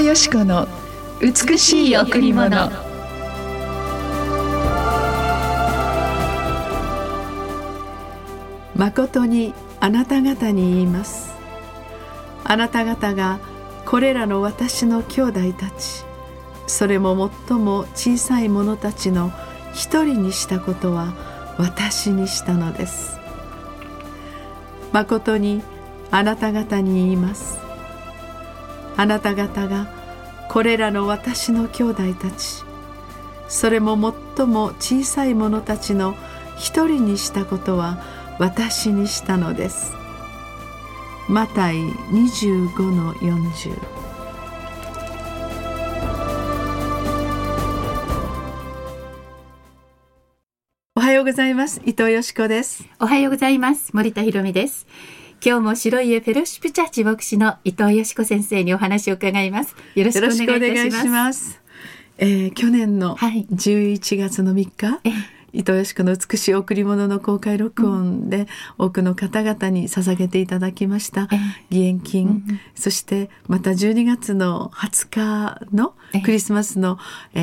藤よし子の美しい贈り物。誠にあなた方に言います。あなた方がこれらの私の兄弟たちそれも最も小さい者たちの一人にしたことは私にしたのです。誠にあなた方に言います。あなた方がこれらの私の兄弟たちそれも最も小さい者たちの一人にしたことは私にしたのです。マタイ25の40おはようございます。伊藤よしこです。おはようございます。森田博美です。今日も白家フェロシップチャーチ牧師の伊藤よしこ先生にお話を伺います。よろしくお願いいたします。えー、去年の11月の3日、はい伊藤よし子の美しい贈り物の公開録音で多くの方々に捧げていただきました義援金、うん、そしてまた12月の20日のクリスマスの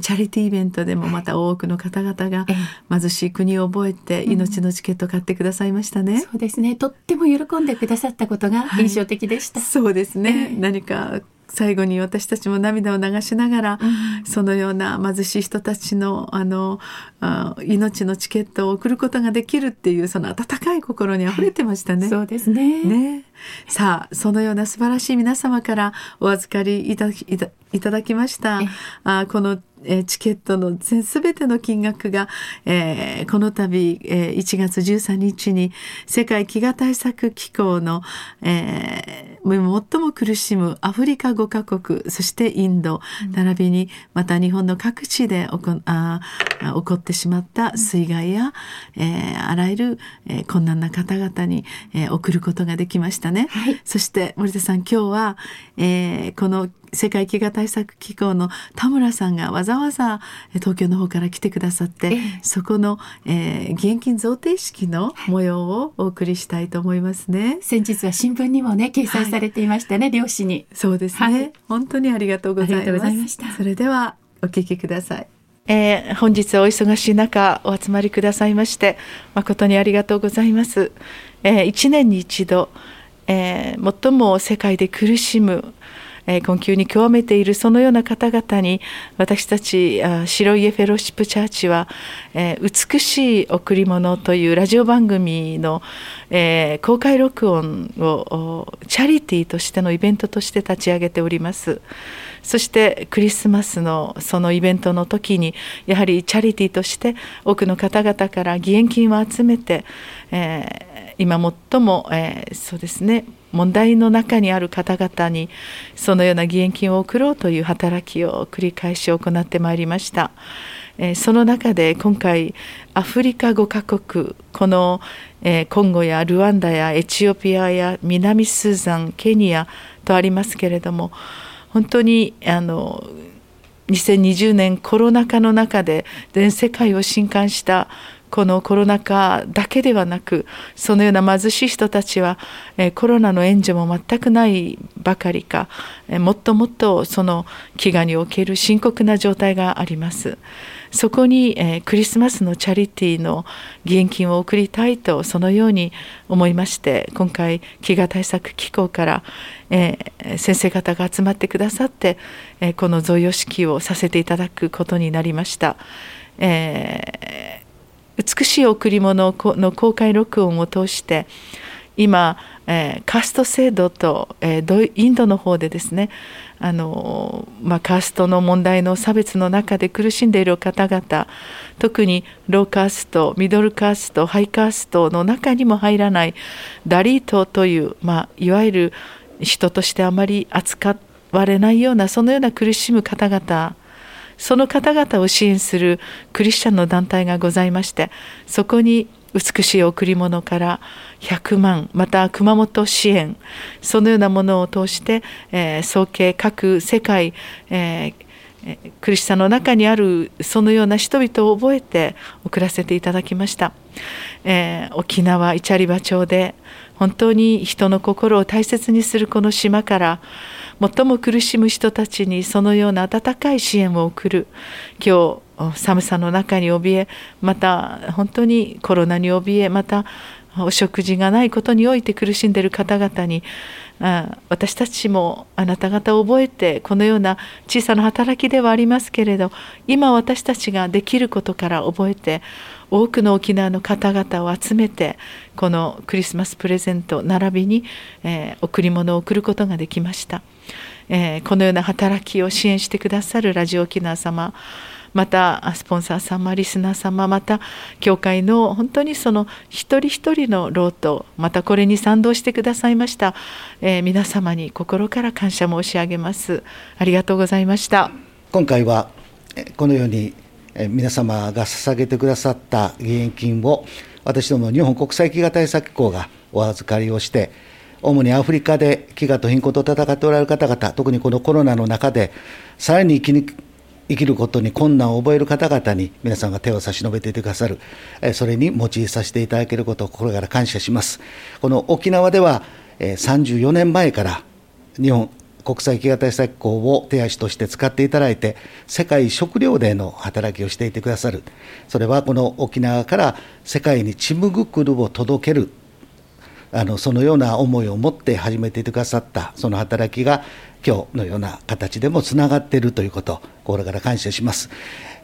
チャリティーイベントでもまた多くの方々が貧しい国を覚えて命のチケットを買ってくださいましたね、うん、そうですね。とっても喜んでくださったことが印象的でした、はい、そうですね、何か最後に私たちも涙を流しながら、うん、そのような貧しい人たちのあのあ命のチケットを送ることができるっていうその温かい心にあふれてましたね。そうですね。ね。さあそのような素晴らしい皆様からお預かりいたいただきました。あこのえチケットの全ての金額が、えー、この度、えー、1月13日に世界飢餓対策機構の、えー、最も苦しむアフリカ5カ国そしてインド、並びにまた日本の各地で起こあ起こってしまった水害や、えー、あらゆる、えー、困難な方々に、えー、送ることができましたね。はい、そして森田さん今日は、えー、この世界飢餓対策機構の田村さんがわざわざ東京の方から来てくださって、そこの、えー、現金贈呈式の模様をお送りしたいと思いますね。先日は新聞にもね掲載されていましたね、はい、漁師に。そうですね、はい、本当にありがとうございます。それではお聞きください。えー、本日はお忙しい中お集まりくださいまして誠にありがとうございます。えー、1年に一度、えー、最も世界で苦しむえー、困窮に極めているそのような方々に私たち白家フェローシップチャーチは、えー、美しい贈り物というラジオ番組の、えー、公開録音をチャリティーとしてのイベントとして立ち上げております。そしてクリスマスのそのイベントの時にやはりチャリティーとして多くの方々から義援金を集めて、えー、今最も、えー、そうですね問題の中にある方々にそのような義援金を送ろうという働きを繰り返し行ってまいりました。その中で今回アフリカ5カ国このコンゴやルワンダやエチオピアや南スーザンケニアとありますけれども本当にあの2020年コロナ禍の中で全世界を震撼したこのコロナ禍だけではなくそのような貧しい人たちは、コロナの援助も全くないばかりか、もっともっとその飢餓における深刻な状態があります。そこに、えクリスマスのチャリティーの義援金を送りたいとそのように思いまして今回飢餓対策機構から、え先生方が集まってくださって、えこの贈与式をさせていただくことになりました。えー美しい贈り物の公開録音を通して今、えー、カースト制度と、えー、インドの方でですねあの、まあ、カーストの問題の差別の中で苦しんでいる方々特にローカーストミドルカーストハイカーストの中にも入らないダリートという、まあ、いわゆる人としてあまり扱われないようなそのような苦しむ方々その方々を支援するクリスチャンの団体がございましてそこに美しい贈り物から100万また熊本支援そのようなものを通して、えー、総計各世界、えー、クリスチャンの中にあるそのような人々を覚えて送らせていただきました、えー、沖縄市リ場町で本当に人の心を大切にするこの島から最も苦しむ人たちにそのような温かい支援を送る。今日寒さの中に怯えまた本当にコロナに怯えまたお食事がないことにおいて苦しんでいる方々に私たちもあなた方を覚えてこのような小さな働きではありますけれど今私たちができることから覚えて多くの沖縄の方々を集めてこのクリスマスプレゼント並びに、えー、贈り物を贈ることができました、えー、このような働きを支援してくださるラジオ沖縄様またスポンサー様リスナー様また教会の本当にその一人一人の労とまたこれに賛同してくださいました、えー、皆様に心から感謝申し上げます。ありがとうございました。今回はこのように皆様が捧げてくださった義援金を私ども日本国際飢餓対策機構がお預かりをして主にアフリカで飢餓と貧困と戦っておられる方々特にこのコロナの中でさらに生きに生きることに困難を覚える方々に皆さんが手を差し伸べていてくださる、それに用いさせていただけることを心から感謝します。この沖縄では34年前から日本国際飢餓対策機構を手足として使っていただいて、世界食糧デーの働きをしていてくださる、それはこの沖縄から世界にチムグクルを届けるあのそのような思いを持って始めていてくださったその働きが今日のような形でもつながっているということ心から感謝します、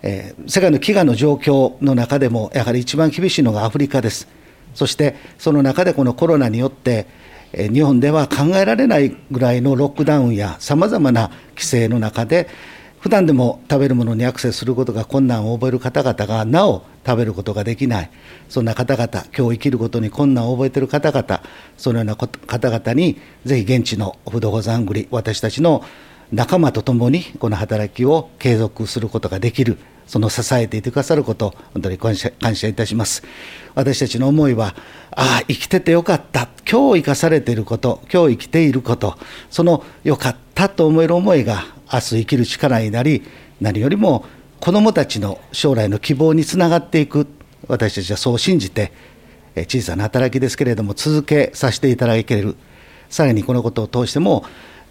えー、世界の飢餓の状況の中でもやはり一番厳しいのがアフリカです。そしてその中でこのコロナによって日本では考えられないぐらいのロックダウンやさまざまな規制の中で普段でも食べるものにアクセスすることが困難を覚える方々がなお食べることができない。そんな方々今日生きることに困難を覚えている方々そのような方々にぜひ現地の不動産繰り私たちの仲間と共にこの働きを継続することができるその支えていてくださること本当に感謝感謝いたします。私たちの思いはああ生きててよかった。今日生かされていること今日生きていることそのよかったと思える思いが明日生きる力になり何よりも子どもたちの将来の希望につながっていく。私たちはそう信じて小さな働きですけれども続けさせていただける。さらにこのことを通しても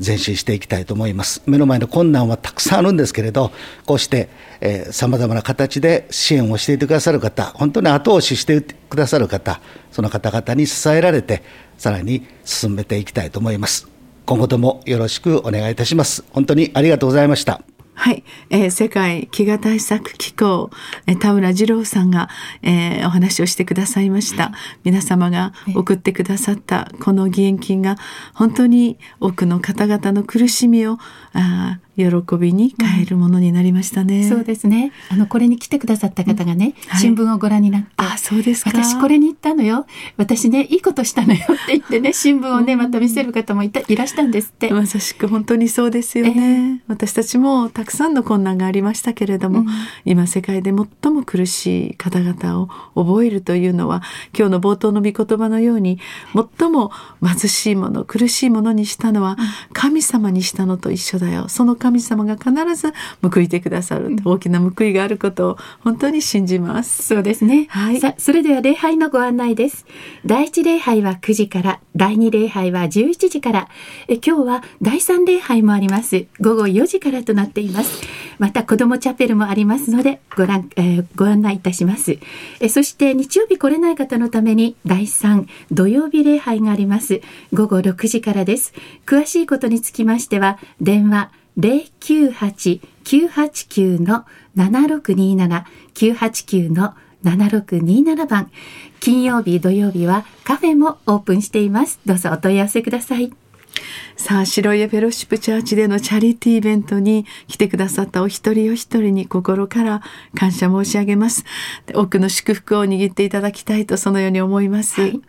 前進していきたいと思います。目の前の困難はたくさんあるんですけれどこうしてえー、様々な形で支援をしていてくださる方本当に後押ししてくださる方その方々に支えられてさらに進めていきたいと思います。今後ともよろしくお願いいたします。本当にありがとうございました。はい、えー、世界飢餓対策機構、えー、田村二郎さんが、えー、お話をしてくださいました。皆様が送ってくださったこの義援金が本当に多くの方々の苦しみをあ喜びに変えるものになりましたね、うん、そうですね。あのこれに来てくださった方がね、うん。はい、新聞をご覧になってあそうですか。私これに行ったのよ。私ねいいことしたのよって言ってね 新聞をねまた見せる方もいたいらしたんですって。まさしく本当にそうですよね、えー、私たちもたくさんの困難がありましたけれども、うん、今世界で最も苦しい方々を覚えるというのは今日の冒頭の御言葉のように最も貧しいもの苦しいものにしたのは神様にしたのと一緒だよ。その神様が必ず報いてくださる、大きな報いがあることを本当に信じます。そうですね。はい。さそれでは礼拝のご案内です。第一礼拝は9時から、第二礼拝は11時から、え今日は第三礼拝もあります。午後4時からとなっています。また子どもチャペルもありますので、ご覧、えー、ご案内いたします。えそして日曜日来れない方のために第3土曜日礼拝があります。午後6時からです。詳しいことにつきましては、電話098-989の7627、989の7627番。金曜日、土曜日はカフェもオープンしています。どうぞお問い合わせください。さあ、白家フェロシップチャーチでのチャリティーイベントに来てくださったお一人お一人に心から感謝申し上げます。多くの祝福を握っていただきたいとそのように思います。はい、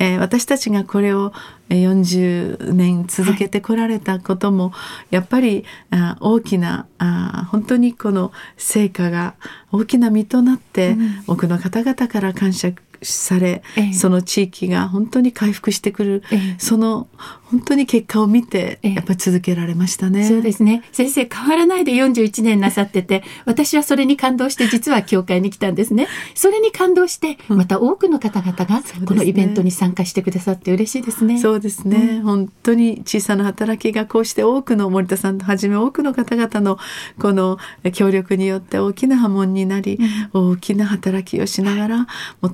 えー、私たちがこれを40年続けてこられたことも、はい、やっぱりあ大きなあ本当にこの成果が大きな実となって、うん、多くの方々から感謝され、ええ、その地域が本当に回復してくる、え、その本当に結果を見てやっぱり続けられましたね。そうですね。先生変わらないで41年なさってて、私はそれに感動して実は教会に来たんですね。それに感動してまた多くの方々がこのイベントに参加してくださって嬉しいですね。そうですね。うん、本当に小さな働きがこうして多くの森田さんとはじめ多くの方々のこの協力によって大きな波紋になり、うん、大きな働きをしながら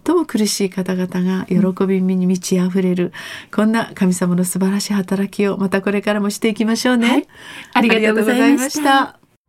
最も苦しい方々が喜びに満ち溢れる、こんな神様の素晴らしい働きをまたこれからもしていきましょうね。はい、ありがとうございました。